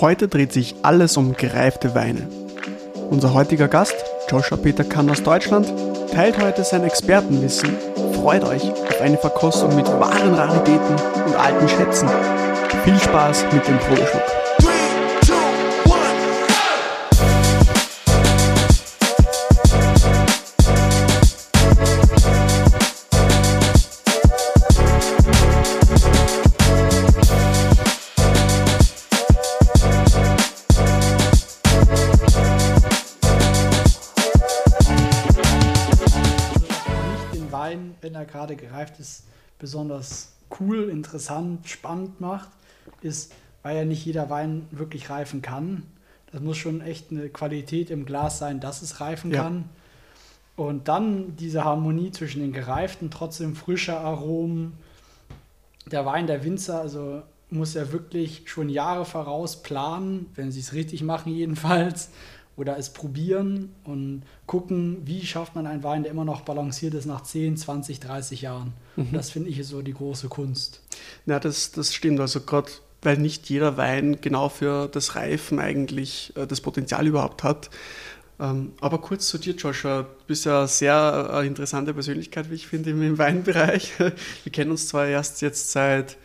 Heute dreht sich alles um gereifte Weine. Unser heutiger Gast, Joshua Peter Kann aus Deutschland, teilt heute sein Expertenwissen. Freut euch auf eine Verkostung mit wahren Raritäten und alten Schätzen. Viel Spaß mit dem Probeschluck. Gerade gereift ist, besonders cool, interessant, spannend macht, ist, weil ja nicht jeder Wein wirklich reifen kann. Das muss schon echt eine Qualität im Glas sein, dass es reifen ja. kann. Und dann diese Harmonie zwischen den gereiften, trotzdem frischer Aromen. Der Wein der Winzer, also muss er wirklich schon Jahre voraus planen, wenn sie es richtig machen jedenfalls, oder es probieren und gucken, wie schafft man einen Wein, der immer noch balanciert ist nach 10, 20, 30 Jahren. Mhm. das finde ich ist so die große Kunst. Ja, das, das stimmt. Also gerade weil nicht jeder Wein genau für das Reifen eigentlich äh, das Potenzial überhaupt hat. Ähm, aber kurz zu dir, Joshua. Du bist ja eine sehr äh, interessante Persönlichkeit, wie ich finde, im, im Weinbereich. Wir kennen uns zwar erst jetzt seit,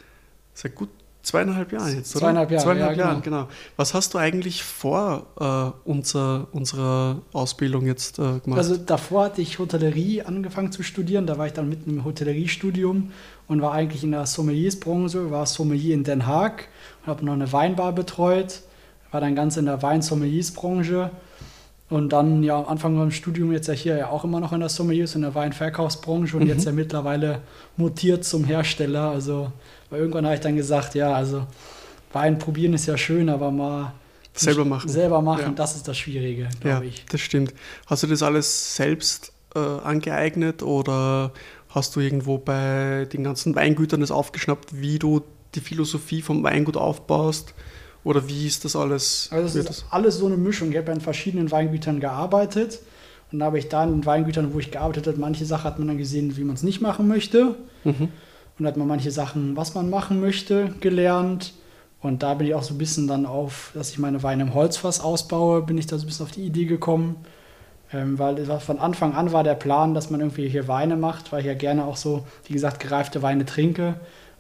seit gut zweieinhalb Jahren jetzt, oder? Zweieinhalb Jahre, zweieinhalb ja, Jahren, genau. genau. Was hast du eigentlich vor äh, unser, unserer Ausbildung jetzt äh, gemacht? Also davor hatte ich Hotellerie angefangen zu studieren. Da war ich dann mitten im Hotelleriestudium und war eigentlich in der Sommeliersbranche, war Sommelier in Den Haag und habe noch eine Weinbar betreut. War dann ganz in der Wein-Sommeliersbranche. Und dann ja am Anfang beim Studium jetzt ja hier ja auch immer noch in der Sommeliers in der Weinverkaufsbranche und mhm. jetzt ja mittlerweile mutiert zum Hersteller. Also weil irgendwann habe ich dann gesagt, ja, also Wein probieren ist ja schön, aber mal selber machen. Selber machen, ja. das ist das Schwierige, glaube ja, ich. Das stimmt. Hast du das alles selbst äh, angeeignet oder hast du irgendwo bei den ganzen Weingütern das aufgeschnappt, wie du die Philosophie vom Weingut aufbaust? Oder wie ist das alles? Also es ist das? alles so eine Mischung. Ich habe ja in verschiedenen Weingütern gearbeitet und da habe ich dann in Weingütern, wo ich gearbeitet habe, manche Sachen hat man dann gesehen, wie man es nicht machen möchte. Mhm und hat man manche Sachen, was man machen möchte, gelernt. Und da bin ich auch so ein bisschen dann auf, dass ich meine Weine im Holzfass ausbaue, bin ich da so ein bisschen auf die Idee gekommen. Ähm, weil von Anfang an war der Plan, dass man irgendwie hier Weine macht, weil ich ja gerne auch so, wie gesagt, gereifte Weine trinke.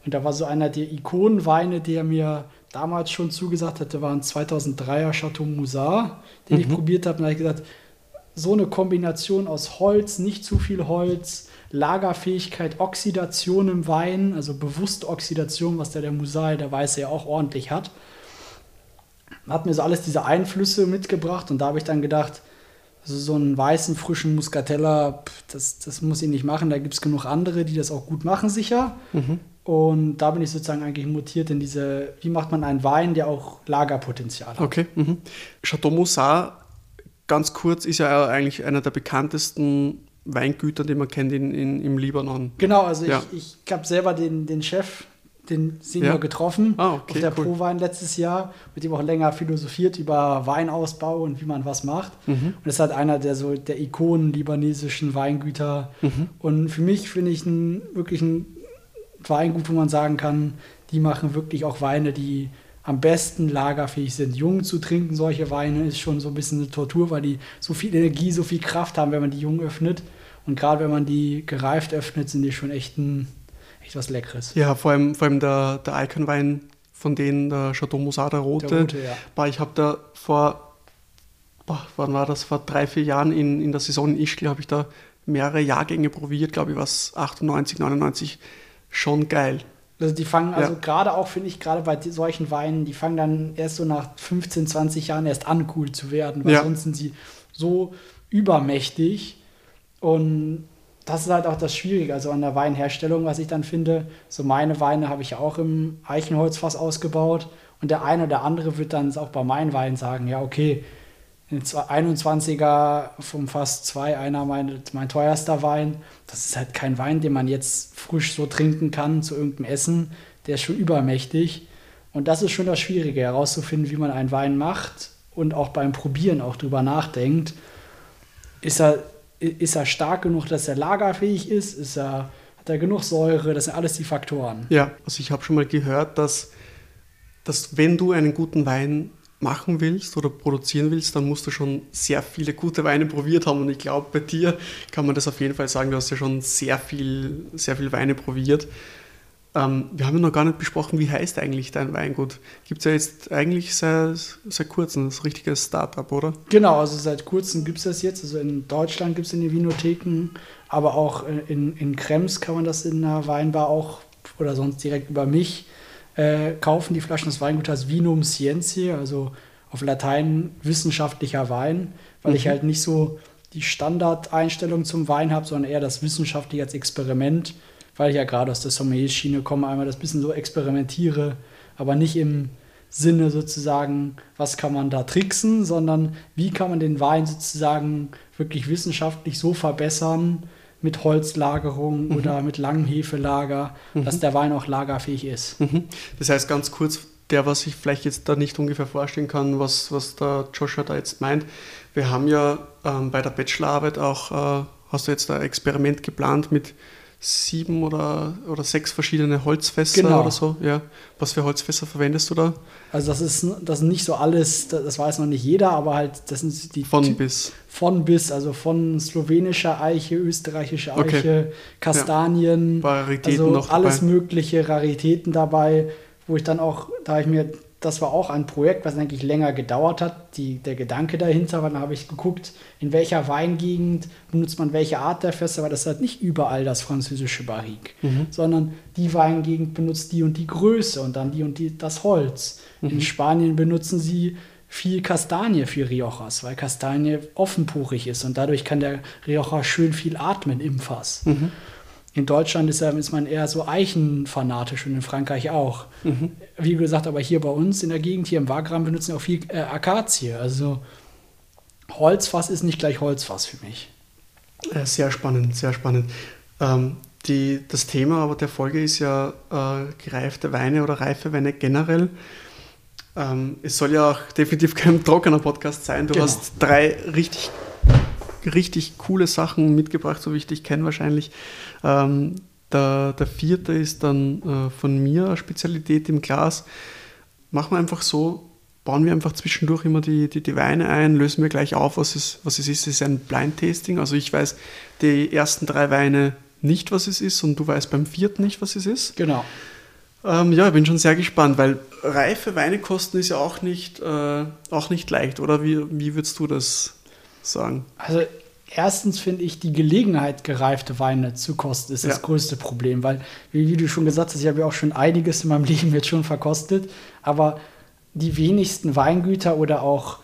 Und da war so einer der Ikonenweine, der mir damals schon zugesagt hatte, war ein 2003er Chateau Musard, den mhm. ich probiert habe. Und da habe ich gesagt, so eine Kombination aus Holz, nicht zu viel Holz, Lagerfähigkeit, Oxidation im Wein, also bewusste Oxidation, was der, der Musal, der Weiße ja auch ordentlich hat. Hat mir so alles diese Einflüsse mitgebracht und da habe ich dann gedacht, also so einen weißen, frischen Muscatella, das, das muss ich nicht machen. Da gibt es genug andere, die das auch gut machen, sicher. Mhm. Und da bin ich sozusagen eigentlich mutiert in diese, wie macht man einen Wein, der auch Lagerpotenzial hat. Okay. Mhm. Chateau Moussard, ganz kurz, ist ja eigentlich einer der bekanntesten Weingütern, die man kennt in, in, im Libanon. Genau, also ja. ich, ich habe selber den, den Chef, den Senior ja. getroffen ah, okay, auf der cool. Pro-Wein letztes Jahr, mit dem auch länger philosophiert über Weinausbau und wie man was macht. Mhm. Und das ist halt einer der so der Ikonen libanesischen Weingüter. Mhm. Und für mich finde ich ein, wirklich ein Weingut, wo man sagen kann, die machen wirklich auch Weine, die am besten lagerfähig sind. Jung zu trinken, solche Weine, ist schon so ein bisschen eine Tortur, weil die so viel Energie, so viel Kraft haben, wenn man die jung öffnet. Und gerade wenn man die gereift öffnet, sind die schon echt, ein, echt was Leckeres. Ja, vor allem, vor allem der, der Icon-Wein von denen, der Chateau der Rote. Der Rote ja. Ich habe da vor, boah, wann war das, vor drei, vier Jahren in, in der Saison in Ischgl, habe ich da mehrere Jahrgänge probiert, glaube ich, was 98, 99, schon geil. Also die fangen, also ja. gerade auch, finde ich, gerade bei solchen Weinen, die fangen dann erst so nach 15, 20 Jahren erst an, cool zu werden, weil ja. sonst sind sie so übermächtig. Und das ist halt auch das Schwierige, also an der Weinherstellung, was ich dann finde. So meine Weine habe ich ja auch im Eichenholzfass ausgebaut. Und der eine oder andere wird dann auch bei meinen Weinen sagen, ja, okay, 21er vom Fass 2, einer mein, mein teuerster Wein. Das ist halt kein Wein, den man jetzt frisch so trinken kann zu irgendeinem Essen. Der ist schon übermächtig. Und das ist schon das Schwierige, herauszufinden, wie man einen Wein macht und auch beim Probieren auch drüber nachdenkt. Ist er, ist er stark genug, dass er lagerfähig ist? ist er, hat er genug Säure? Das sind alles die Faktoren. Ja, also ich habe schon mal gehört, dass, dass wenn du einen guten Wein machen willst oder produzieren willst, dann musst du schon sehr viele gute Weine probiert haben. Und ich glaube, bei dir kann man das auf jeden Fall sagen, du hast ja schon sehr viel, sehr viel Weine probiert. Ähm, wir haben ja noch gar nicht besprochen, wie heißt eigentlich dein Weingut? Gibt es ja jetzt eigentlich seit, seit kurzem, das richtige Startup, oder? Genau, also seit kurzem gibt es das jetzt. Also in Deutschland gibt es in den Vinotheken, aber auch in, in Krems kann man das in der Weinbar auch oder sonst direkt über mich äh, kaufen. Die Flaschen des Weingut heißt Vinum Scientiae, also auf Latein wissenschaftlicher Wein, weil mhm. ich halt nicht so die Standardeinstellung zum Wein habe, sondern eher das wissenschaftliche als Experiment weil ich ja gerade aus der Sommelier-Schiene komme, einmal das bisschen so experimentiere, aber nicht im Sinne sozusagen, was kann man da tricksen, sondern wie kann man den Wein sozusagen wirklich wissenschaftlich so verbessern mit Holzlagerung mhm. oder mit langem Hefelager, mhm. dass der Wein auch lagerfähig ist. Mhm. Das heißt ganz kurz, der, was ich vielleicht jetzt da nicht ungefähr vorstellen kann, was, was der Joshua da jetzt meint, wir haben ja ähm, bei der Bachelorarbeit auch, äh, hast du jetzt ein Experiment geplant mit sieben oder, oder sechs verschiedene Holzfässer genau. oder so. Ja. Was für Holzfässer verwendest du da? Also das ist das ist nicht so alles, das weiß noch nicht jeder, aber halt das sind die von bis von bis, also von slowenischer Eiche, österreichische Eiche, okay. Kastanien, ja. Raritäten also noch alles mögliche Raritäten dabei, wo ich dann auch, da ich mir das war auch ein Projekt, was eigentlich länger gedauert hat. Die, der Gedanke dahinter, weil dann habe ich geguckt, in welcher Weingegend benutzt man welche Art der Fässer, weil das hat nicht überall das französische Barrique, mhm. sondern die Weingegend benutzt die und die Größe und dann die und die das Holz. Mhm. In Spanien benutzen sie viel Kastanie für Riojas, weil Kastanie offenpurig ist und dadurch kann der Rioja schön viel atmen im Fass. Mhm. In Deutschland ist, ist man eher so eichenfanatisch und in Frankreich auch. Mhm. Wie gesagt, aber hier bei uns in der Gegend, hier im Wagram, benutzen wir auch viel äh, Akazie. Also Holzfass ist nicht gleich Holzfass für mich. Ja, sehr spannend, sehr spannend. Ähm, die, das Thema aber der Folge ist ja äh, gereifte Weine oder reife Weine generell. Ähm, es soll ja auch definitiv kein trockener Podcast sein. Du genau. hast drei richtig richtig coole Sachen mitgebracht, so wie ich dich kenne wahrscheinlich. Ähm, der, der vierte ist dann äh, von mir eine Spezialität im Glas. Machen wir einfach so, bauen wir einfach zwischendurch immer die, die, die Weine ein, lösen wir gleich auf, was es, was es ist. Es ist ein Blind-Tasting. Also ich weiß die ersten drei Weine nicht, was es ist und du weißt beim vierten nicht, was es ist. Genau. Ähm, ja, ich bin schon sehr gespannt, weil reife Weine kosten ist ja auch nicht, äh, auch nicht leicht, oder? Wie, wie würdest du das sagen? Also erstens finde ich, die Gelegenheit, gereifte Weine zu kosten, ist ja. das größte Problem, weil, wie, wie, du schon gesagt hast, ich habe ja auch schon einiges in meinem Leben jetzt schon verkostet, aber die wenigsten Weingüter oder auch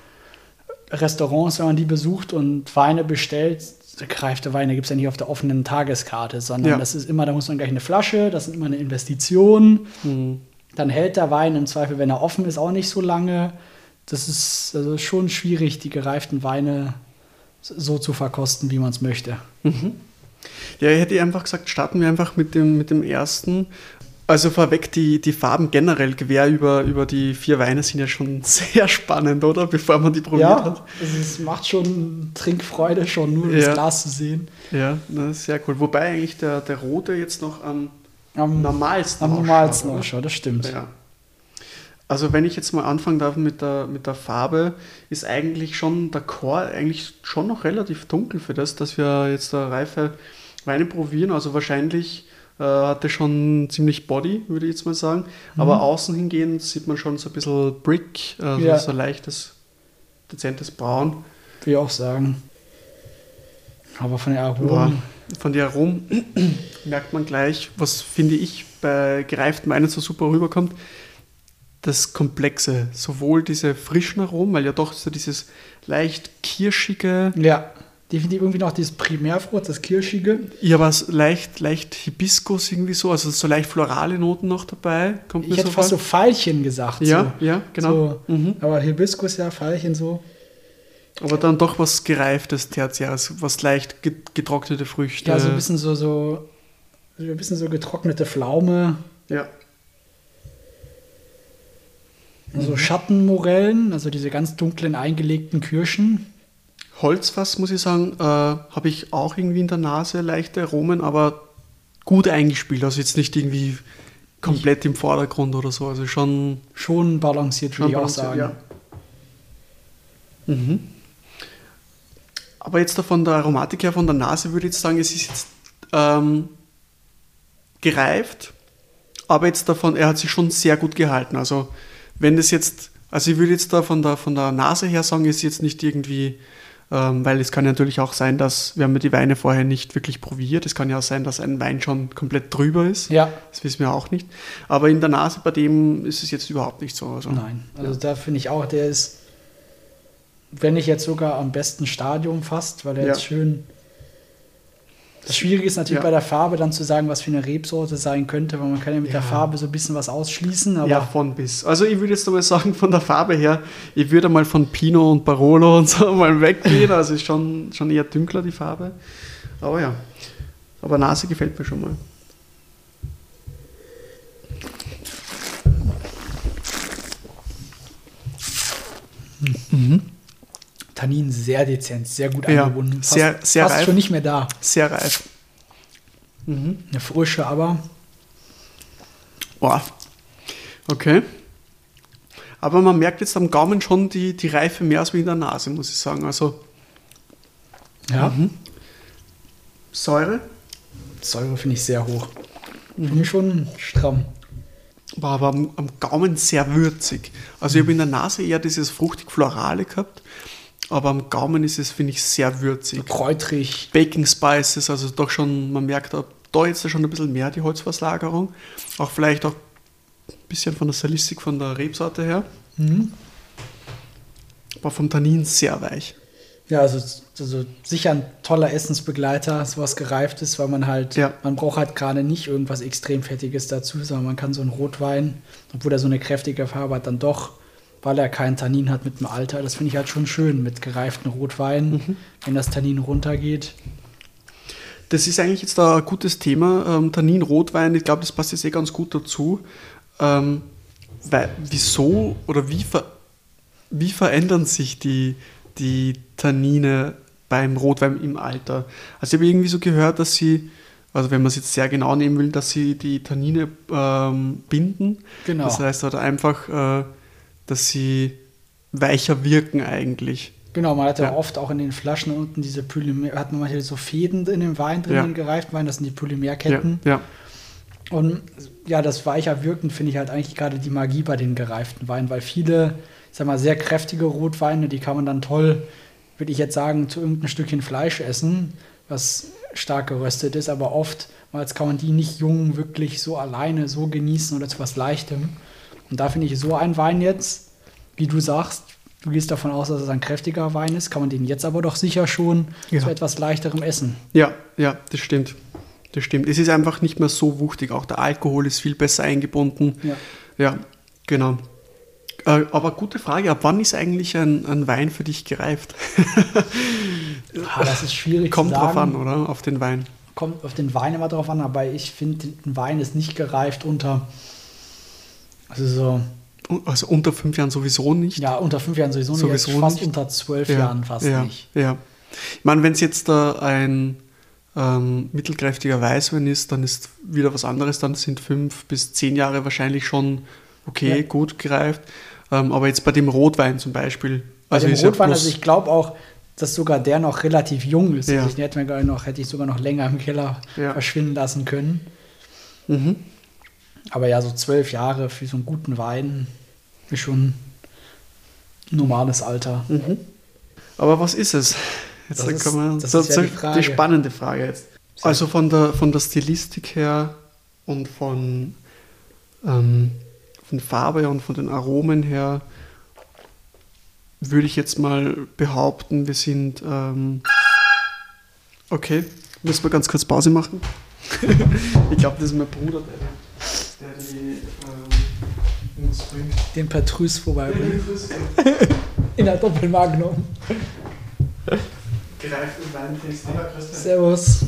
Restaurants, wenn man die besucht und Weine bestellt, gereifte Weine gibt es ja nicht auf der offenen Tageskarte, sondern ja. das ist immer, da muss man gleich eine Flasche, das ist immer eine Investition. Mhm. Dann hält der Wein im Zweifel, wenn er offen ist, auch nicht so lange. Das ist also schon schwierig, die gereiften Weine so zu verkosten, wie man es möchte. Mhm. Ja, ich hätte einfach gesagt, starten wir einfach mit dem, mit dem ersten. Also vorweg, die, die Farben generell quer über, über die vier Weine sind ja schon sehr spannend, oder? Bevor man die probiert ja, hat. Also es macht schon Trinkfreude, schon nur ja. das Glas zu sehen. Ja, das ist sehr cool. Wobei eigentlich der, der rote jetzt noch am, am normalsten Am normalsten ausschaut, das stimmt. Ja. Also wenn ich jetzt mal anfangen darf mit der, mit der Farbe, ist eigentlich schon der Chor eigentlich schon noch relativ dunkel für das, dass wir jetzt da reife Weine probieren. Also wahrscheinlich äh, hat er schon ziemlich Body, würde ich jetzt mal sagen. Mhm. Aber außen hingehend sieht man schon so ein bisschen Brick, also ja. so leichtes, dezentes Braun. Würde ich auch sagen. Aber von der Aromen. Von der Aromen merkt man gleich, was finde ich bei gereiften Weinen so super rüberkommt das Komplexe, sowohl diese frischen Aromen, weil ja doch so dieses leicht kirschige. Ja, definitiv irgendwie noch dieses Primärfrucht, das kirschige. Ja, aber leicht, leicht Hibiskus irgendwie so, also so leicht florale Noten noch dabei. Kommt ich hätte so fast so Veilchen gesagt. Ja, so. ja, genau. So, mhm. Aber Hibiskus, ja, Veilchen so. Aber dann doch was gereiftes Tertiäres, was leicht getrocknete Früchte. Ja, so ein bisschen so, so, ein bisschen so getrocknete Pflaume. Ja. Also Schattenmorellen, also diese ganz dunklen eingelegten Kirschen. Holzfass, muss ich sagen, äh, habe ich auch irgendwie in der Nase leichte Aromen, aber gut eingespielt. Also jetzt nicht irgendwie komplett im Vordergrund oder so. Also schon. Schon balanciert, würde ich auch sagen. Ja. Mhm. Aber jetzt von der Aromatik her, von der Nase würde ich jetzt sagen, es ist jetzt ähm, gereift, aber jetzt davon, er hat sich schon sehr gut gehalten. Also wenn das jetzt, also ich würde jetzt da von der, von der Nase her sagen, ist jetzt nicht irgendwie, ähm, weil es kann ja natürlich auch sein, dass, wir haben ja die Weine vorher nicht wirklich probiert, es kann ja auch sein, dass ein Wein schon komplett drüber ist. Ja. Das wissen wir auch nicht. Aber in der Nase bei dem ist es jetzt überhaupt nicht so. Also, Nein, also da finde ich auch, der ist, wenn nicht jetzt sogar am besten Stadium fast, weil er Ja. jetzt schön. Das Schwierige ist natürlich Ja. bei der Farbe dann zu sagen, was für eine Rebsorte sein könnte, weil man kann ja mit Ja. der Farbe so ein bisschen was ausschließen, aber ja, von bis. Also ich würde jetzt mal sagen, von der Farbe her, ich würde mal von Pinot und Barolo und so mal weggehen. Also ist schon, schon eher dünkler die Farbe. Aber ja. Aber Nase gefällt mir schon mal. Tannin sehr dezent, sehr gut Ja, eingebunden. Fast, sehr- sehr fast reif. schon nicht mehr da. Sehr reif. Eine Frische, aber Boah. Okay. Aber man merkt jetzt am Gaumen schon die, die Reife mehr als wie in der Nase, muss ich sagen. Also ja, Mhm. Säure, Säure finde ich sehr hoch. Mhm. Finde ich schon stramm. war aber am, am Gaumen sehr würzig. Also ich habe in der Nase eher dieses fruchtig-florale gehabt, aber am Gaumen ist es, finde ich, sehr würzig. Kräutrig. Baking Spices, also doch schon, man merkt da, da jetzt schon ein bisschen mehr die Holzverslagerung. Auch vielleicht auch ein bisschen von der Stilistik, von der Rebsorte her. Mhm. Aber vom Tannin sehr weich. Ja, also, also sicher ein toller Essensbegleiter, sowas gereift ist, weil man halt, Ja. man braucht halt gerade nicht irgendwas extrem Fettiges dazu, sondern man kann so einen Rotwein, obwohl er so eine kräftige Farbe hat, dann doch, weil er keinen Tannin hat mit dem Alter. Das finde ich halt schon schön mit gereiften Rotwein, Mhm. wenn das Tannin runtergeht. Das ist eigentlich jetzt da ein gutes Thema. Ähm, Tannin, Rotwein, ich glaube, das passt jetzt eh ganz gut dazu. Ähm, weil, wieso oder wie, ver, wie verändern sich die, die Tannine beim Rotwein im Alter? Also ich habe irgendwie so gehört, dass sie, also wenn man es jetzt sehr genau nehmen will, dass sie die Tannine ähm, binden. Genau. Das heißt halt einfach, äh, dass sie weicher wirken eigentlich. Genau, man hat ja, Ja. oft auch in den Flaschen unten diese Polymer, hat man manchmal so Fäden in dem Wein drin, Ja. in gereiften Wein, das sind die Ja, Polymerketten. ja, Und ja, das weicher Wirken finde ich halt eigentlich gerade die Magie bei den gereiften Weinen, weil viele, ich sag mal, sehr kräftige Rotweine, die kann man dann toll, würde ich jetzt sagen, zu irgendeinem Stückchen Fleisch essen, was stark geröstet ist, aber oft kann man die nicht jung wirklich so alleine so genießen oder zu was Leichtem. Und da finde ich so ein Wein jetzt, wie du sagst, du gehst davon aus, dass es ein kräftiger Wein ist, kann man den jetzt aber doch sicher schon Ja. zu etwas leichterem essen. Ja, ja, das stimmt. Das stimmt. Es ist einfach nicht mehr so wuchtig. Auch der Alkohol ist viel besser eingebunden. Ja. Ja, genau. Äh, aber gute Frage, ab wann ist eigentlich ein, ein Wein für dich gereift? Ah, das ist schwierig Kommt drauf an, oder? Auf den Wein. kommt auf den Wein immer drauf an, aber ich finde, ein Wein ist nicht gereift unter, also so, Also unter fünf Jahren sowieso nicht. ja, unter fünf Jahren sowieso, Sowieso nicht, fast nicht. unter zwölf Ja, Jahren fast ja, nicht. Ja. Ich meine, wenn es jetzt da ein ähm, mittelkräftiger Weißwein ist, dann ist wieder was anderes. Dann sind fünf bis zehn Jahre wahrscheinlich schon okay, Ja. gut gereift. Ähm, aber jetzt bei dem Rotwein zum Beispiel. Bei dem ist ja Rotwein, also ich glaube auch, dass sogar der noch relativ jung ist. Ja. Also ich hätte, mir noch, hätte ich sogar noch länger im Keller Ja. verschwinden lassen können. Mhm. Aber ja, so zwölf Jahre für so einen guten Wein ist schon ein normales Alter. Mhm. Aber was ist es? Jetzt Das kann man, das so, ist ja die Frage. die spannende Frage jetzt. Also von der, von der Stilistik her und von, ähm, von Farbe und von den Aromen her würde ich jetzt mal behaupten, wir sind. Ähm, okay, müssen wir ganz kurz Pause machen. ich glaube, das ist mein Bruder, der, der die ähm, uns bringt. Den Petrus vorbei. In der Doppelmagnum. Gereiften Weintest. Servus.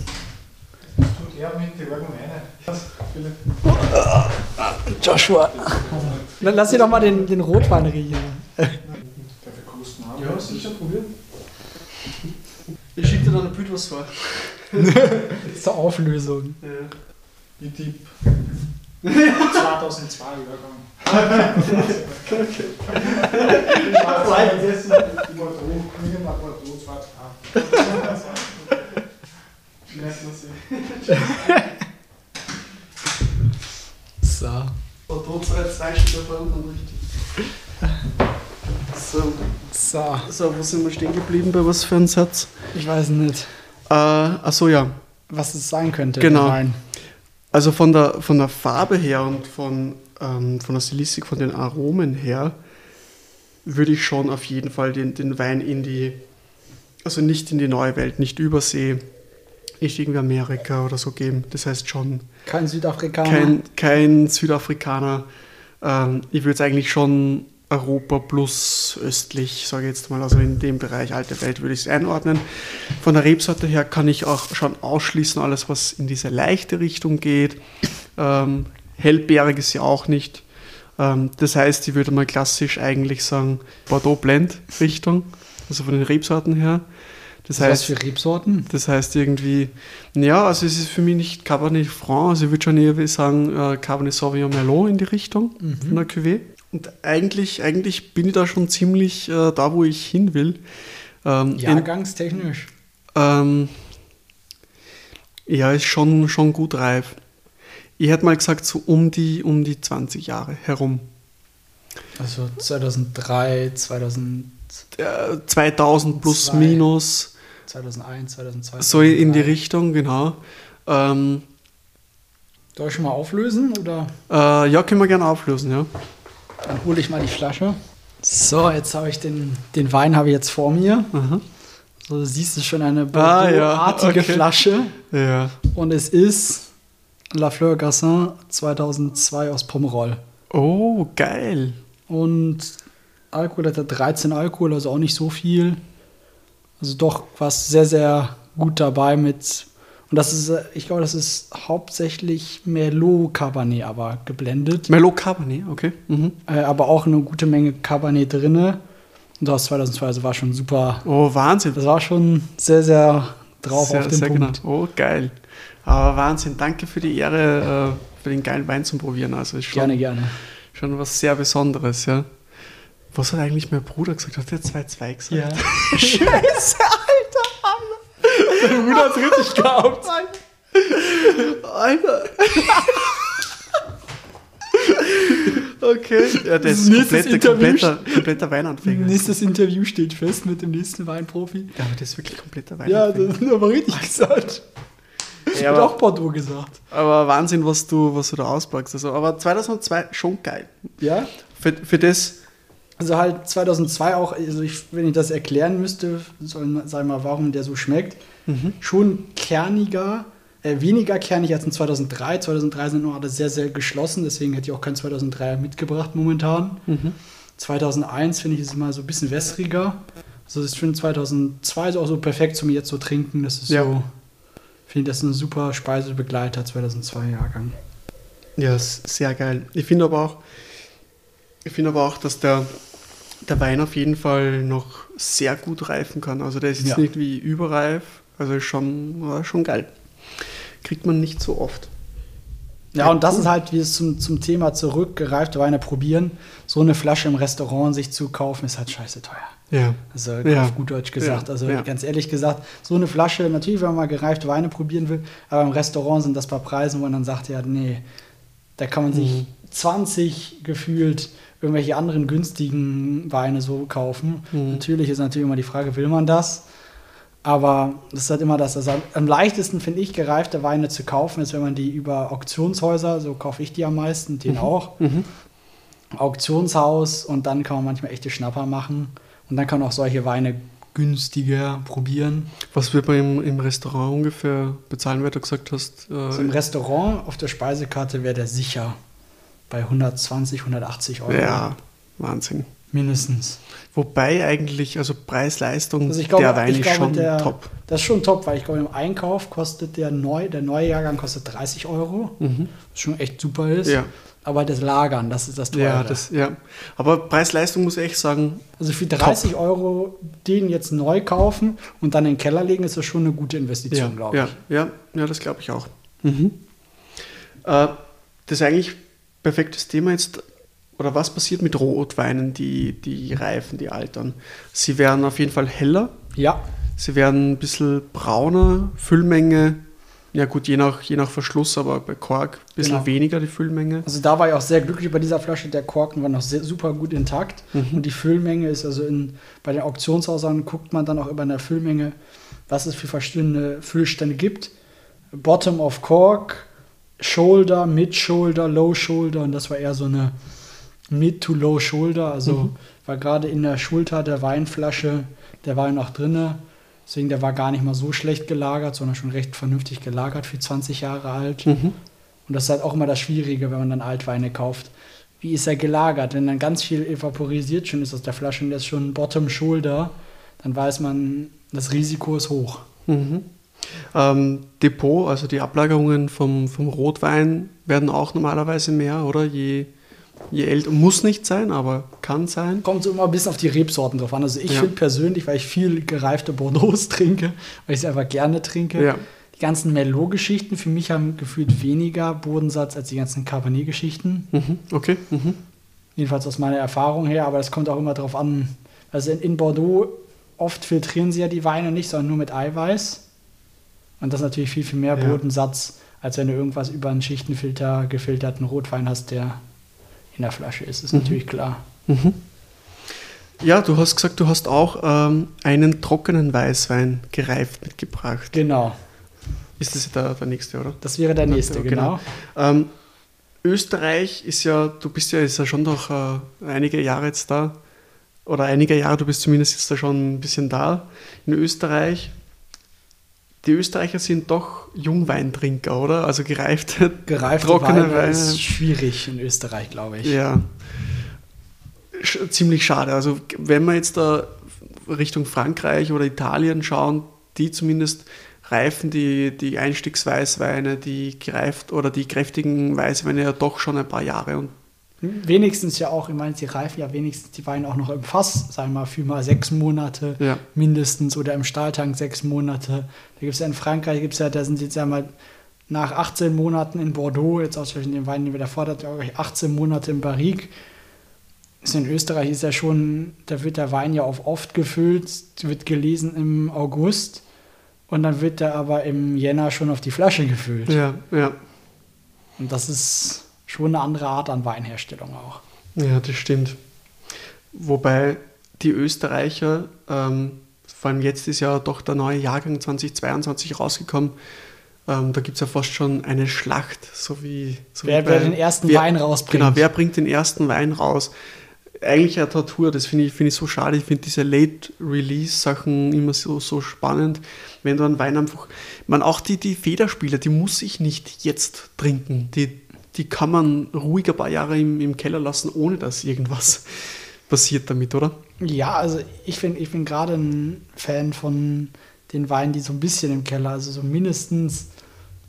Joshua. Dann Lass dir doch mal den, den Rotwein riechen. Ja, sicher probieren. Ich schicke dir dann ein Bild was vor. Zur Auflösung. Ja. Wie Tipp. 2002 übergegangen. ich war zwei gesessen, die Bordeaux, mir nach Bordeaux, zwei Tage. So. Bordeaux 2 steht auf irgendwann richtig. So. So. So, wo sind wir stehen geblieben? Bei was für einem Satz? Ich weiß nicht. Äh, achso, ja. Was es sein könnte. Genau. Nein. Also von der, von der Farbe her und von, ähm, von der Stilistik, von den Aromen her, würde ich schon auf jeden Fall den, den Wein in die, also nicht in die neue Welt, nicht Übersee, nicht irgendwie Amerika oder so geben. Das heißt schon Kein Südafrikaner. kein, kein Südafrikaner. Ähm, ich würde es eigentlich schon Europa plus östlich, sage ich jetzt mal, also in dem Bereich alte Welt würde ich es einordnen. Von der Rebsorte her kann ich auch schon ausschließen, alles was in diese leichte Richtung geht. Ähm, hellbeerig ist ja auch nicht. Ähm, das heißt, ich würde mal klassisch eigentlich sagen Bordeaux Blend Richtung, also von den Rebsorten her. Das Was heißt, für Rebsorten? das heißt irgendwie, ja, also es ist für mich nicht Cabernet Franc, also ich würde schon eher sagen äh, Cabernet Sauvignon Merlot in die Richtung von der Cuvée. Und eigentlich, eigentlich bin ich da schon ziemlich äh, da, wo ich hin will. Ähm, Jahrgangstechnisch. ähm, ja, ist schon, schon gut reif. Ich hätte mal gesagt, so um die, um die 20 Jahre herum. Also 2003, 2000, Äh, 2000 plus Zwei. minus, 2001, 2002. so in die 2003. Richtung, genau. Ähm, Soll ich schon mal auflösen oder? äh, ja, können wir gerne auflösen, ja. Dann hole ich mal die Flasche. So, jetzt habe ich den, den Wein habe ich jetzt vor mir. Aha. So, du siehst es schon eine Ah, ja, Bordeaux-artige okay. Flasche. Ja. Und es ist La Fleur Gassin 2002 aus Pomerol. Oh, geil. Und Alkohol hat er 13 Alkohol, also auch nicht so viel. Also doch was sehr, sehr gut dabei mit. Und das ist, äh, ich glaube, das ist hauptsächlich Merlot Cabernet aber geblendet. Merlot Cabernet, okay. Mhm. Äh, aber auch eine gute Menge Cabernet drinne. Und das 2002 also war schon super. Oh, Wahnsinn. Das war schon sehr, sehr drauf sehr, auf den sehr Punkt. genau. Oh, geil. Aber Wahnsinn. Danke für die Ehre, äh, für den geilen Wein zum Probieren. Also ist schon, Gerne, gerne. schon was sehr Besonderes, ja. Was hat eigentlich mein Bruder gesagt? Hat der 2-2 gesagt? Ja. Scheiße, Alter, Mein Bruder hat richtig gehabt. Alter. Alter. okay. Ja, der ist komplette, Interview kompletter, kompletter Weinanfänger. Nächstes Interview steht fest mit dem nächsten Weinprofi. Ja, aber der ist wirklich kompletter Ja, Weinanfänger. das ist aber richtig gesagt. Ich Ja, auch Bordeaux gesagt. Aber Wahnsinn, was du, was du da auspackst. Also, aber 2002 schon geil. Ja? Für, für das, Also halt 2002 auch, also ich, wenn ich das erklären müsste, soll, sag mal, warum der so schmeckt, schon kerniger, äh, weniger kernig als in 2003. 2003 sind noch alle sehr, sehr geschlossen, deswegen hätte ich auch kein 2003 mitgebracht momentan. 2001 finde ich ist immer so ein bisschen wässriger. Also ich finde 2002 ist auch so perfekt zum jetzt so trinken. Das ist Ja. so, finde das ist ein super Speisebegleiter 2002 Jahrgang. ja, ist sehr geil. Ich finde aber auch, ich finde aber auch, dass der, der Wein auf jeden Fall noch sehr gut reifen kann. Also der ist jetzt Ja. nicht wie überreif. Also ist schon, war schon geil. Kriegt man nicht so oft. Ja, und das ist halt wie es zum, zum Thema zurück, gereifte Weine probieren. So eine Flasche im Restaurant sich zu kaufen, ist halt scheiße teuer. Ja. Also Ja. auf gut Deutsch gesagt. Ja, Also ja. ganz ehrlich gesagt, so eine Flasche, natürlich, wenn man mal gereifte Weine probieren will, aber im Restaurant sind das bei Preisen, wo man dann sagt, ja, nee, da kann man sich Mhm. 20 gefühlt irgendwelche anderen günstigen Weine so kaufen. Mhm. Natürlich ist natürlich immer die Frage, will man das? Aber das ist halt immer das. Also am leichtesten finde ich, gereifte Weine zu kaufen, ist, wenn man die über Auktionshäuser, so kaufe ich die am meisten, den auch. Mhm. Auktionshaus und dann kann man manchmal echte Schnapper machen. Und dann kann man auch solche Weine günstiger probieren. Was wird man im, im Restaurant ungefähr bezahlen, weil du gesagt hast? Äh, Also im Restaurant auf der Speisekarte wäre der sicher bei 120, 180 Euro. ja, Wahnsinn. Mindestens. Wobei eigentlich, also Preis-Leistung, Also ich glaube, der Wein ich ist glaube, schon der, top. Das ist schon top, weil ich glaube, im Einkauf kostet der neu, der neue Jahrgang kostet 30 Euro, Mhm. was schon echt super ist. Ja. Aber das Lagern, das ist das Teure. Ja, das, ja. Aber Preis-Leistung muss ich echt sagen, also für 30 Euro den jetzt neu kaufen und dann in den Keller legen, ist das schon eine gute Investition, ja, glaube ja, ich. ja, ja, das glaube ich auch. Mhm. Äh, das ist eigentlich perfektes Thema jetzt. Oder was passiert mit Rotweinen, die, die reifen, die altern? Sie werden auf jeden Fall heller, Ja, sie werden ein bisschen brauner, Füllmenge Ja gut, je nach, je nach Verschluss, aber bei Kork ein bisschen Genau. weniger die Füllmenge. Also da war ich auch sehr glücklich bei dieser Flasche. Der Korken war noch sehr, super gut intakt. Mhm. Und die Füllmenge ist also in, bei den Auktionshäusern guckt man dann auch über eine Füllmenge, was es für verschiedene Füllstände gibt. Bottom of Cork, Shoulder, Mid Shoulder, Low Shoulder und das war eher so eine Mid to Low Shoulder. Also Mhm. war gerade in der Schulter der Weinflasche der Wein noch drinne. Deswegen der war gar nicht mal so schlecht gelagert, sondern schon recht vernünftig gelagert für 20 Jahre alt. Mhm. Und das ist halt auch immer das Schwierige, wenn man dann Altweine kauft. Wie ist er gelagert? Wenn dann ganz viel evaporisiert schon ist aus der Flasche und der ist schon Bottom Shoulder, dann weiß man, das Risiko ist hoch. Mhm. Ähm, Depot, also die Ablagerungen vom, vom Rotwein werden auch normalerweise mehr, oder? Je, je älter, muss nicht sein, aber kann sein. Kommt so immer ein bisschen auf die Rebsorten drauf an. Also ich Ja. finde persönlich, weil ich viel gereifte Bordeaux trinke, weil ich sie einfach gerne trinke, Ja. die ganzen Merlot-Geschichten für mich haben gefühlt weniger Bodensatz als die ganzen Cabernet-Geschichten. Mhm. Okay. Mhm. Jedenfalls aus meiner Erfahrung her, aber das kommt auch immer darauf an. Also in, in Bordeaux oft filtrieren sie ja die Weine nicht, sondern nur mit Eiweiß. Und das ist natürlich viel, viel mehr Ja. Bodensatz, als wenn du irgendwas über einen Schichtenfilter gefilterten Rotwein hast, der in der Flasche ist. Ist Mhm. natürlich klar. Mhm. Ja, du hast gesagt, du hast auch ähm, einen trockenen Weißwein gereift mitgebracht. Genau, Ist das der, der nächste, oder? das wäre der nächste, Ja, genau. Ähm, Österreich ist ja, du bist ja, ist ja schon doch äh, einige Jahre jetzt da. Oder einige Jahre, du bist zumindest jetzt da schon ein bisschen da. In Österreich, die Österreicher sind doch Jungweintrinker, oder? Also gereifte, Gereifte trockene Weine Weine. ist schwierig in Österreich, glaube ich. Ja. Sch ziemlich schade. Also, wenn wir jetzt da Richtung Frankreich oder Italien schauen, die zumindest reifen die, die Einstiegsweißweine, die gereift oder die kräftigen Weißweine ja doch schon ein paar Jahre. Und Wenigstens ja auch, ich meine, sie reifen ja wenigstens die Weine auch noch im Fass, sagen wir mal, für mal sechs Monate ja, mindestens oder im Stahltank sechs Monate. Da gibt es ja in Frankreich, gibt's ja, da sind jetzt ja mal nach 18 Monaten in Bordeaux, jetzt aus den Weinen, die wir glaube ich, 18 Monate in Barrique. Ist in Österreich ist ja schon, da wird der Wein ja auf oft gefüllt, wird gelesen im August und dann wird der aber im Jänner schon auf die Flasche gefüllt. ja, ja. Und das ist schon eine andere Art an Weinherstellung auch. Ja, das stimmt. Wobei die Österreicher, ähm, vor allem jetzt ist ja doch der neue Jahrgang 2022 rausgekommen, ähm, da gibt es ja fast schon eine Schlacht, so wie. So Wer, wie wer den ersten wer- Wein rausbringt. Genau, wer bringt den ersten Wein raus? Eigentlich eine Tortur, das finde ich, finde ich so schade. Ich finde diese Late-Release-Sachen immer so, so spannend, wenn du einen Wein einfach. Man, auch die, die Federspiele, die muss ich nicht jetzt trinken. Die, die kann man ruhig ein paar Jahre im, im Keller lassen, ohne dass irgendwas passiert damit, oder? Ja, also ich bin, ich bin gerade ein Fan von den Weinen, die so ein bisschen im Keller, also so mindestens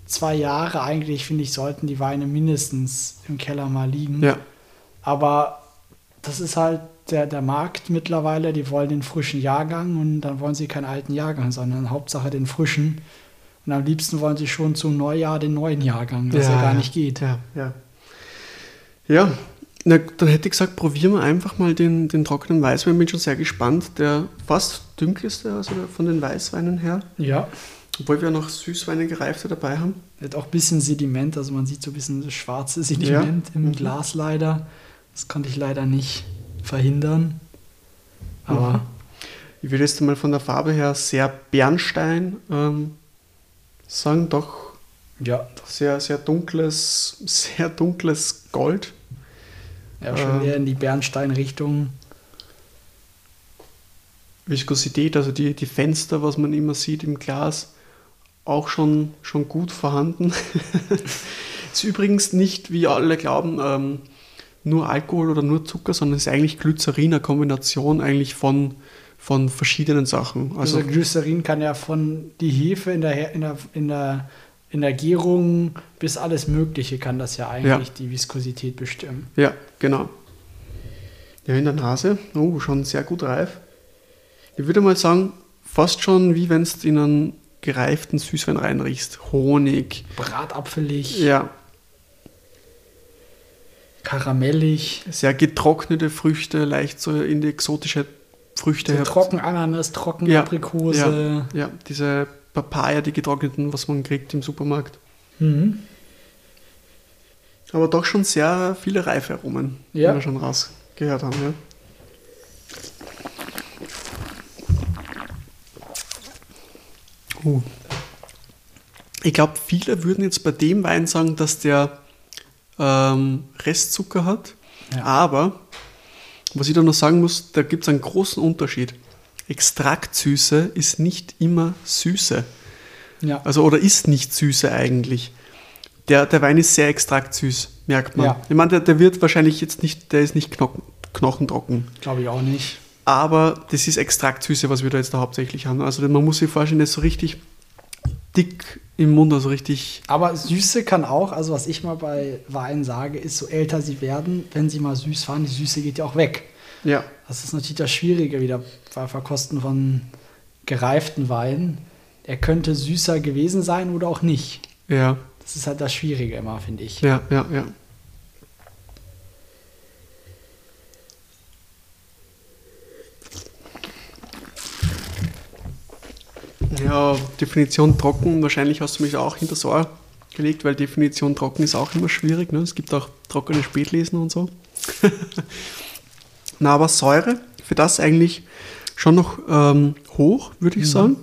zwei Jahre eigentlich, finde ich, sollten die Weine mindestens im Keller mal liegen. Ja, Aber das ist halt der, der Markt mittlerweile, die wollen den frischen Jahrgang und dann wollen sie keinen alten Jahrgang, sondern Hauptsache den frischen. Und am liebsten wollen sie schon zum Neujahr den neuen Jahrgang, was ja, gar nicht geht. Ja, ja. Ja, na, dann hätte ich gesagt, probieren wir einfach mal den, den trockenen Weißwein. Bin schon sehr gespannt. Der fast dunkelste, also von den Weißweinen her. Ja. Obwohl wir noch Süßweine gereifte dabei haben. Hat auch ein bisschen Sediment, also man sieht so ein bisschen das schwarze Sediment Ja. im Mhm. Glas leider. Das konnte ich leider nicht verhindern. Aber Mhm. Ich würde jetzt mal von der Farbe her sehr Bernstein ähm, sagen, doch ja, sehr, sehr dunkles, sehr dunkles Gold. ja schon Ähm. eher in die Bernstein-Richtung. Viskosität, also die, die Fenster, was man immer sieht im Glas, auch schon, schon gut vorhanden. ist übrigens nicht, wie alle glauben, ähm, nur Alkohol oder nur Zucker, sondern es ist eigentlich Glycerin, eine Kombination eigentlich von, von verschiedenen Sachen. Also, Also, Glycerin kann ja von die Hefe in der, in der, in der, in der Gärung bis alles Mögliche kann das ja eigentlich die Viskosität bestimmen. ja, genau. Ja, in der Nase, oh, schon sehr gut reif. Ich würde mal sagen, fast schon wie wenn du in einen gereiften Süßwein reinriechst. Honig, Bratapfelig, ja, karamellig, sehr getrocknete Früchte, leicht so in die exotische Früchte so trocken Ananas, trocken Ja, Aprikose. Ja, diese Papaya, die getrockneten, was man kriegt im Supermarkt. Mhm. Aber doch schon sehr viele reife Aromen, Ja. die wir schon rausgehört haben. Ja. Uh. Ich glaube, viele würden jetzt bei dem Wein sagen, dass der ähm, Restzucker hat. Ja. Aber, was ich da noch sagen muss, da gibt es einen großen Unterschied. Extraktsüße ist nicht immer Süße. Ja. Also, oder ist nicht Süße eigentlich. Der, der Wein ist sehr extraktsüß, merkt man. Ja. Ich meine, der, der wird wahrscheinlich jetzt nicht, der ist nicht knochen, knochentrocken. Glaube ich auch nicht. Aber das ist Extraktsüße, was wir da jetzt da hauptsächlich haben. Also man muss sich vorstellen, das ist so richtig dick im Mund, also richtig. Aber Süße kann auch, also was ich mal bei Wein sage, ist, so älter sie werden, wenn sie mal süß waren, die Süße geht ja auch weg. Ja. Das ist natürlich das Schwierige wieder bei Verkosten von gereiften Weinen. Er könnte süßer gewesen sein oder auch nicht. Ja, Das ist halt das Schwierige immer, finde ich. ja, ja, ja. Ja, Definition trocken, wahrscheinlich hast du mich auch hinter das Ohr gelegt, weil Definition trocken ist auch immer schwierig. Ne? Es gibt auch trockene Spätlesen und so. Na, aber Säure, für das eigentlich schon noch ähm, hoch, würde ich sagen.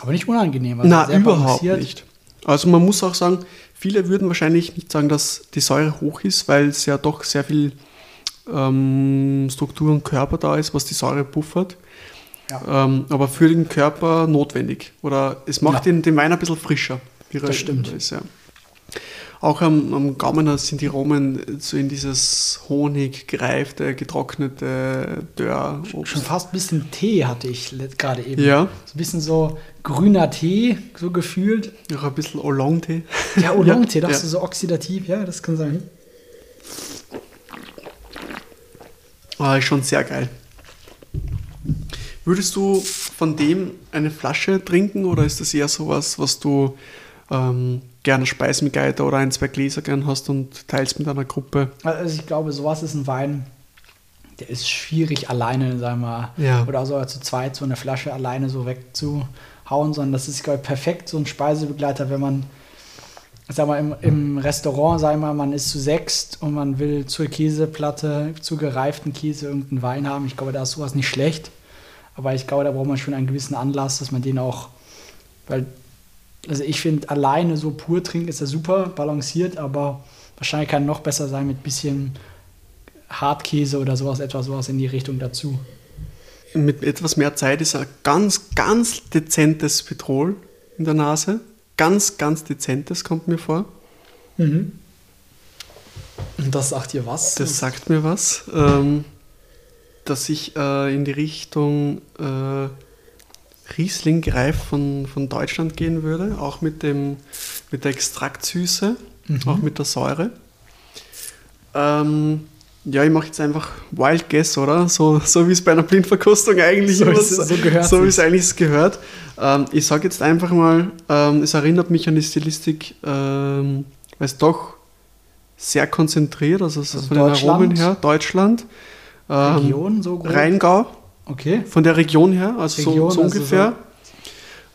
Aber nicht unangenehm. also Na, überhaupt balanciert. nicht. Also man muss auch sagen, viele würden wahrscheinlich nicht sagen, dass die Säure hoch ist, weil es ja doch sehr viel ähm, Struktur und Körper da ist, was die Säure puffert. Ja. Ähm, aber für den Körper notwendig. Oder es macht Ja. den, den Wein ein bisschen frischer. er Das stimmt. Ist, ja. Auch am, am Gaumen sind die Aromen so in dieses Honig gereifte, getrocknete Dörr. Schon fast ein bisschen Tee hatte ich gerade eben. Ja, So ein bisschen so grüner Tee, so gefühlt. auch ein bisschen Oolong-Tee. Ja, Oolong-Tee, dachte ja. du so oxidativ, ja, das kann sein. Ah, ist schon sehr geil. Würdest du von dem eine Flasche trinken oder ist das eher sowas, was du ähm, gerne Speisen mit Geiter oder ein, zwei Gläser gern hast und teilst mit einer Gruppe? Also ich glaube, sowas ist ein Wein, der ist schwierig alleine, sagen wir mal, Ja. oder sogar zu zweit so eine Flasche alleine so wegzuhauen, sondern das ist, glaube ich, perfekt so ein Speisebegleiter, wenn man, sag mal, im, im Restaurant, sagen wir mal, man ist zu sechst und man will zur Käseplatte, zu gereiften Käse irgendeinen Wein haben. Ich glaube, da ist sowas nicht schlecht. Aber ich glaube, da braucht man schon einen gewissen Anlass, dass man den auch, weil, also ich finde, alleine so pur trinken ist ja super balanciert, aber wahrscheinlich kann noch besser sein mit bisschen Hartkäse oder sowas, etwas sowas in die Richtung dazu. Mit etwas mehr Zeit ist ein ganz, ganz dezentes Petrol in der Nase. Ganz, ganz dezentes kommt mir vor. Und das sagt ihr was? Das sagt mir was. Ähm, dass ich äh, in die Richtung äh, Riesling Greif von, von Deutschland gehen würde, auch mit, dem, mit der Extraktsüße, Mhm. auch mit der Säure. Ähm, ja, ich mache jetzt einfach Wild Guess, oder? So, so wie es bei einer Blindverkostung eigentlich So ist so gehört so wie es eigentlich gehört. Ähm, ich sage jetzt einfach mal, ähm, es erinnert mich an die Stilistik, ähm, weil es doch sehr konzentriert, also, Also von den? Aromen her, Deutschland, Region so groß? Rheingau, Okay. von der Region her, also Region, so, so also ungefähr.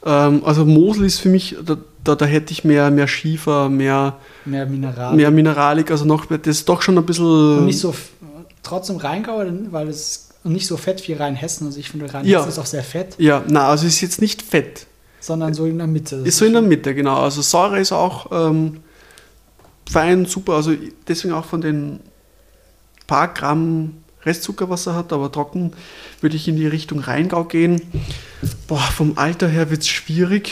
Ähm, also Mosel ist für mich, da, da, da hätte ich mehr, mehr Schiefer, mehr, Mehr Mineral. mehr Mineralik, also noch, das ist doch schon ein bisschen... Und nicht so, trotzdem Rheingau, weil es nicht so fett wie Rheinhessen. Also ich finde, Rheinhessen Ja. ist auch sehr fett, Ja, na, also ist jetzt nicht fett. sondern so in der Mitte. Ist so in der Mitte, genau. Also Säure ist auch ähm, fein, super. Also deswegen auch von den paar Gramm Restzucker, was er hat, aber trocken würde ich in die Richtung Rheingau gehen. Boah, vom Alter her wird es schwierig.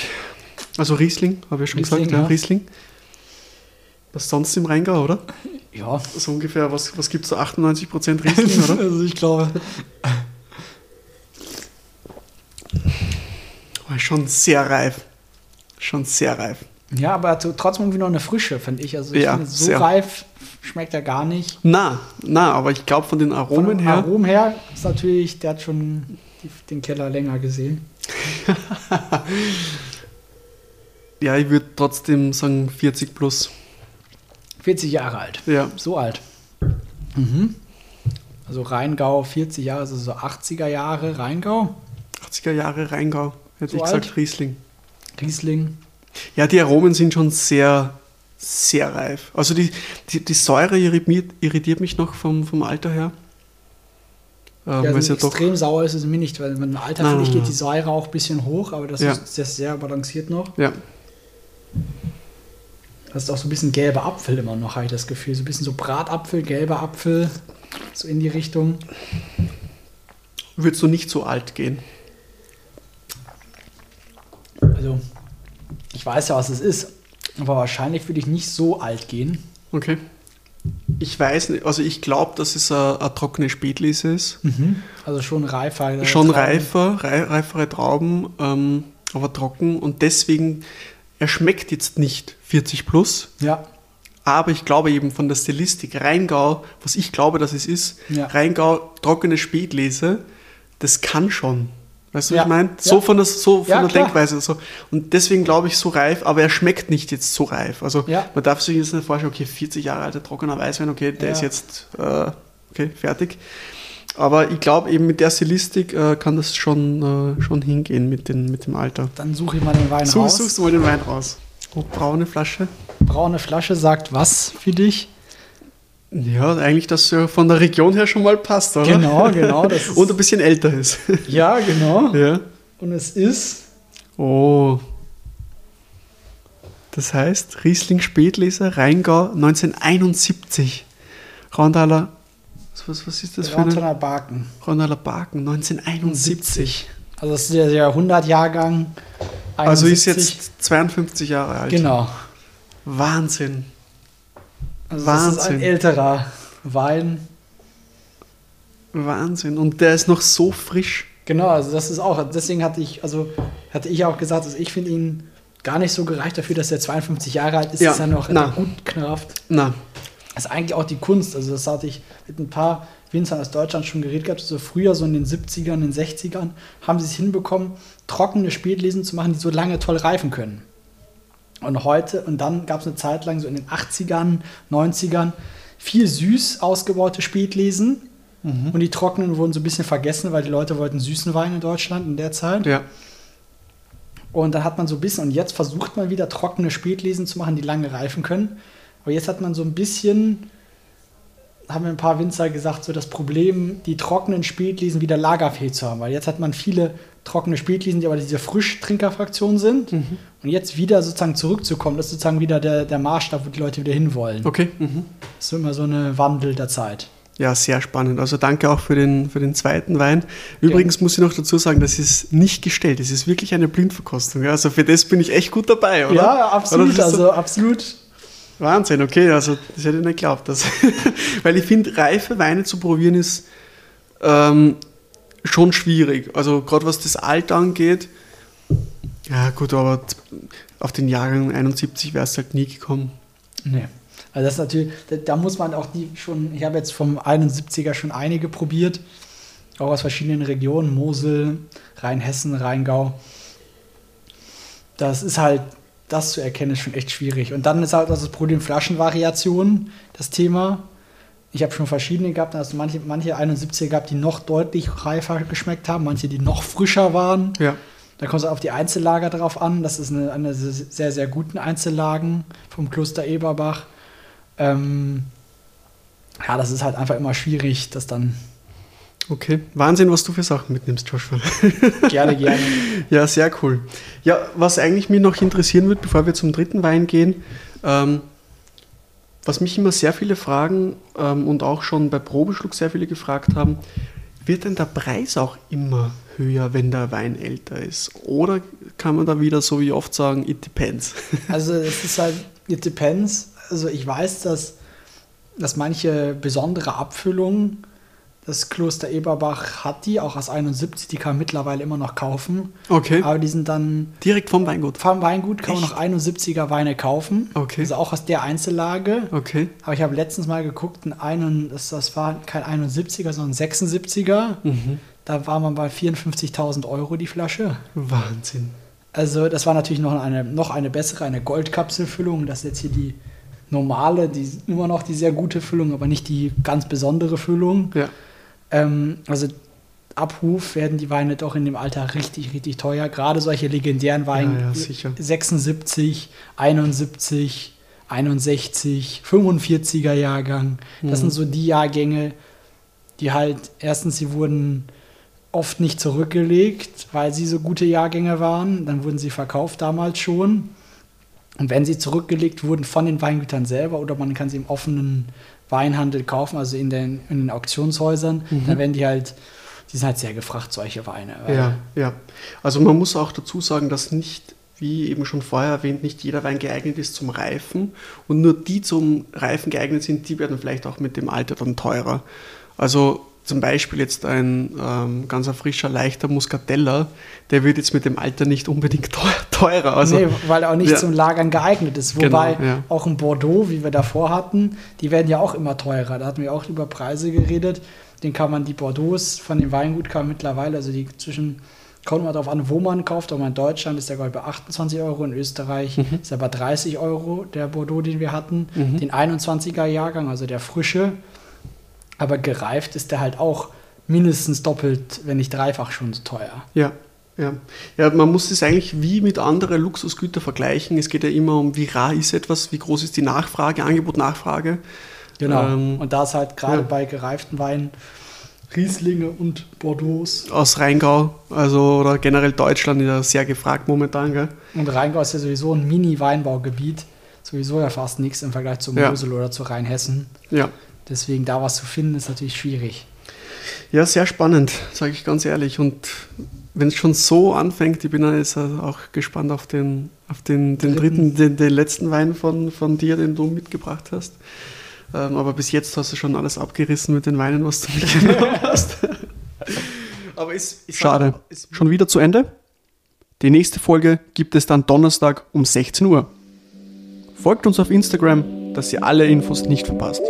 Also Riesling, habe ich schon Riesling, gesagt, ja, ja. Riesling. Was sonst im Rheingau, oder? Ja. So ungefähr, was, was gibt es so? 98% Riesling, oder? also ich glaube. Oh, schon sehr reif. Schon sehr reif. Ja, aber trotzdem irgendwie noch eine Frische, finde ich. Also ich Ja, finde, so sehr. reif schmeckt er gar nicht. Na, na, aber ich glaube von den Von Aromen her. Aromen her ist natürlich, der hat schon den Keller länger gesehen. Ja, ich würde trotzdem sagen 40 plus. 40 Jahre alt. Ja, So alt. Mhm. Also Rheingau 40 Jahre, also so 80er Jahre Rheingau. 80er Jahre Rheingau, hätte So ich gesagt alt? Riesling. Riesling. Ja, die Aromen sind schon sehr, sehr reif. Also die, die, die Säure irritiert, irritiert mich noch vom, vom Alter her. Ähm, ja, also ja extrem sauer ist es mir nicht, weil mit dem Alter, finde ich, geht die Säure auch ein bisschen hoch, aber das ja. ist sehr, sehr balanciert noch. Ja. Das ist auch so ein bisschen gelber Apfel immer noch, habe ich das Gefühl. So ein bisschen so Bratapfel, gelber Apfel, so in die Richtung. Würdest du nicht so alt gehen? Also, ich weiß ja, was es ist, aber wahrscheinlich würde ich nicht so alt gehen. Okay. Ich weiß nicht, also ich glaube, dass es eine, trockene Spätlese ist. Mhm. Also schon reifer. Schon Trauben. reifer, reifere Trauben, ähm, aber trocken und deswegen er schmeckt jetzt nicht 40 plus. Ja. Aber ich glaube eben von der Stilistik, Rheingau, was ich glaube, dass es ist, ja. Rheingau, trockene Spätlese, das kann schon. Weißt du, ja. was ich meine? So ja. von der, so von ja, der Denkweise. So. Und deswegen glaube ich so reif, aber er schmeckt nicht jetzt so reif. Also man darf sich jetzt nicht vorstellen, okay, 40 Jahre alter trockener Weißwein, okay, der ist jetzt äh, okay, fertig. Aber ich glaube, eben mit der Stilistik äh, kann das schon, äh, schon hingehen mit, den, mit dem Alter. Dann suche ich mal den Wein Such, raus. Suchst du mal den Wein raus. Oh, braune Flasche. Braune Flasche sagt was für dich? Ja, eigentlich, dass er von der Region her schon mal passt, oder? Genau, genau. Und ein bisschen älter ist. Ja, genau. Ja. Und es ist. Oh. Das heißt, Riesling Spätleser, Rheingau 1971. Rondaler was, was ist das für eine? Barken. Rondaler Barken, 1971. Also das ist der Jahrhundertjahrgang. 71. Also ist jetzt 52 Jahre alt. Genau. Wahnsinn. Also Wahnsinn. Das ist ein älterer Wein. Wahnsinn. Und der ist noch so frisch. Genau, also das ist auch, deswegen hatte ich, also hatte ich auch gesagt, also ich finde ihn gar nicht so gereicht dafür, dass er 52 Jahre alt ist, ja. ist er noch gut Kraft. Na. Das ist eigentlich auch die Kunst. Also das hatte ich mit ein paar Winzern aus Deutschland schon geredet gehabt. So früher, so in den 70ern, in den 60ern, haben sie es hinbekommen, trockene Spätlesen zu machen, die so lange toll reifen können. Und heute, und dann gab es eine Zeit lang, so in den 80ern, 90ern, viel süß ausgebaute Spätlesen. Mhm. Und die trockenen wurden so ein bisschen vergessen, weil die Leute wollten süßen Wein in Deutschland in der Zeit. Ja. Und dann hat man so ein bisschen, und jetzt versucht man wieder trockene Spätlesen zu machen, die lange reifen können. Aber jetzt hat man so ein bisschen, haben mir ein paar Winzer gesagt, so das Problem, die trockenen Spätlesen wieder lagerfähig zu haben. Weil jetzt hat man viele trockene Spätlesen, die aber diese Frisch-Trinkerfraktion sind. Mhm. Und jetzt wieder sozusagen zurückzukommen, das ist sozusagen wieder der, der Maßstab, wo die Leute wieder hinwollen. Okay. Mhm. Das ist immer so ein Wandel der Zeit. Ja, sehr spannend. Also danke auch für den, für den zweiten Wein. Übrigens ja. muss ich noch dazu sagen, das ist nicht gestellt. Das ist wirklich eine Blindverkostung. Also für das bin ich echt gut dabei, oder? Ja, absolut. Also so absolut. Wahnsinn, okay, also das hätte ich nicht geglaubt. Dass, weil ich finde, reife Weine zu probieren ist ähm, schon schwierig. Also gerade was das Alter angeht, ja gut, aber auf den Jahrgang 71 wäre es halt nie gekommen. Nee. Also das ist natürlich, da, da, muss man auch die schon, ich habe jetzt vom 71er schon einige probiert, auch aus verschiedenen Regionen, Mosel, Rheinhessen, Rheingau. Das ist halt das zu erkennen, ist schon echt schwierig. Und dann ist halt das Problem Flaschenvariationen, das Thema. Ich habe schon verschiedene gehabt, also manche, manche 71er gehabt, die noch deutlich reifer geschmeckt haben, manche, die noch frischer waren. Ja. Da kommt es auf die Einzellager drauf an. Das ist eine, eine sehr, sehr guten Einzellagen vom Kloster Eberbach. Ähm, ja, das ist halt einfach immer schwierig, das dann Okay, Wahnsinn, was du für Sachen mitnimmst, Joshua. Gerne, gerne. ja, sehr cool. Ja, was eigentlich mich noch interessieren wird, bevor wir zum dritten Wein gehen, ähm, was mich immer sehr viele fragen ähm, und auch schon bei Probeschluck sehr viele gefragt haben, wird denn der Preis auch immer höher, wenn der Wein älter ist? Oder kann man da wieder so wie oft sagen, it depends? also es ist halt, it depends. Also ich weiß, dass, dass manche besondere Abfüllungen das Kloster Eberbach hat die, auch aus 71, die kann man mittlerweile immer noch kaufen. Okay. Aber die sind dann. Direkt vom Weingut? Vom Weingut kann Echt? man noch 71er Weine kaufen. Okay. Also auch aus der Einzellage. Okay. Aber ich habe letztens mal geguckt, ein einen, das, war kein 71er, sondern ein 76er. Mhm. Da war man bei 54.000 Euro die Flasche. Wahnsinn. Also, das war natürlich noch eine, noch eine bessere, eine Goldkapselfüllung. Das ist jetzt hier die normale, die immer noch die sehr gute Füllung, aber nicht die ganz besondere Füllung. Ja. Ähm, also Abruf werden die Weine doch in dem Alter richtig, richtig teuer. Gerade solche legendären Weine. Ja, ja, sicher. 76, 71, 61, 45er Jahrgang. Das Mhm. sind so die Jahrgänge, die halt, erstens, sie wurden oft nicht zurückgelegt, weil sie so gute Jahrgänge waren. Dann wurden sie verkauft damals schon. Und wenn sie zurückgelegt wurden von den Weingütern selber oder man kann sie im offenen Weinhandel kaufen, also in den, in den Auktionshäusern, dann werden die halt, die sind halt sehr gefragt, solche Weine. Ja, ja. Also man muss auch dazu sagen, dass nicht, wie eben schon vorher erwähnt, nicht jeder Wein geeignet ist zum Reifen. Und nur die zum Reifen geeignet sind, die werden vielleicht auch mit dem Alter dann teurer. Also zum Beispiel jetzt ein ähm, ganz ein frischer, leichter Muscatella, der wird jetzt mit dem Alter nicht unbedingt teurer. Also, nee, weil er auch nicht ja. zum Lagern geeignet ist. Wobei Genau, ja. auch ein Bordeaux, wie wir davor hatten, die werden ja auch immer teurer. Da hatten wir auch über Preise geredet. Den kann man, die Bordeaux von dem Weingut kann man mittlerweile, also die zwischen, kommt mal darauf an, wo man kauft, aber in Deutschland ist der bei 28 Euro, in Österreich Mhm. ist er bei 30 Euro, der Bordeaux, den wir hatten. Den 21er Jahrgang, also der frische. Aber gereift ist der halt auch mindestens doppelt, wenn nicht dreifach schon so teuer. Ja, ja. ja, man muss es eigentlich wie mit anderen Luxusgütern vergleichen. Es geht ja immer um, wie rar ist etwas, wie groß ist die Nachfrage, Angebot, Nachfrage. Genau. Ähm, und da ist halt gerade ja. bei gereiften Weinen Rieslinge und Bordeaux. Aus Rheingau, also oder generell Deutschland, ist ja sehr gefragt momentan. Gell? Und Rheingau ist ja sowieso ein Mini-Weinbaugebiet. Sowieso ja fast nichts im Vergleich zu Ja. Mosel oder zu Rheinhessen. Ja. Deswegen da was zu finden, ist natürlich schwierig. ja, sehr spannend, sage ich ganz ehrlich. Und wenn es schon so anfängt, ich bin dann jetzt auch gespannt auf den, auf den, den dritten, den, den letzten Wein von, von dir, den du mitgebracht hast. Ähm, aber bis jetzt hast du schon alles abgerissen mit den Weinen, was du mitgenommen hast. aber ist, ist Schade. Schon wieder zu Ende? Die nächste Folge gibt es dann Donnerstag um 16 Uhr. Folgt uns auf Instagram, dass ihr alle Infos nicht verpasst.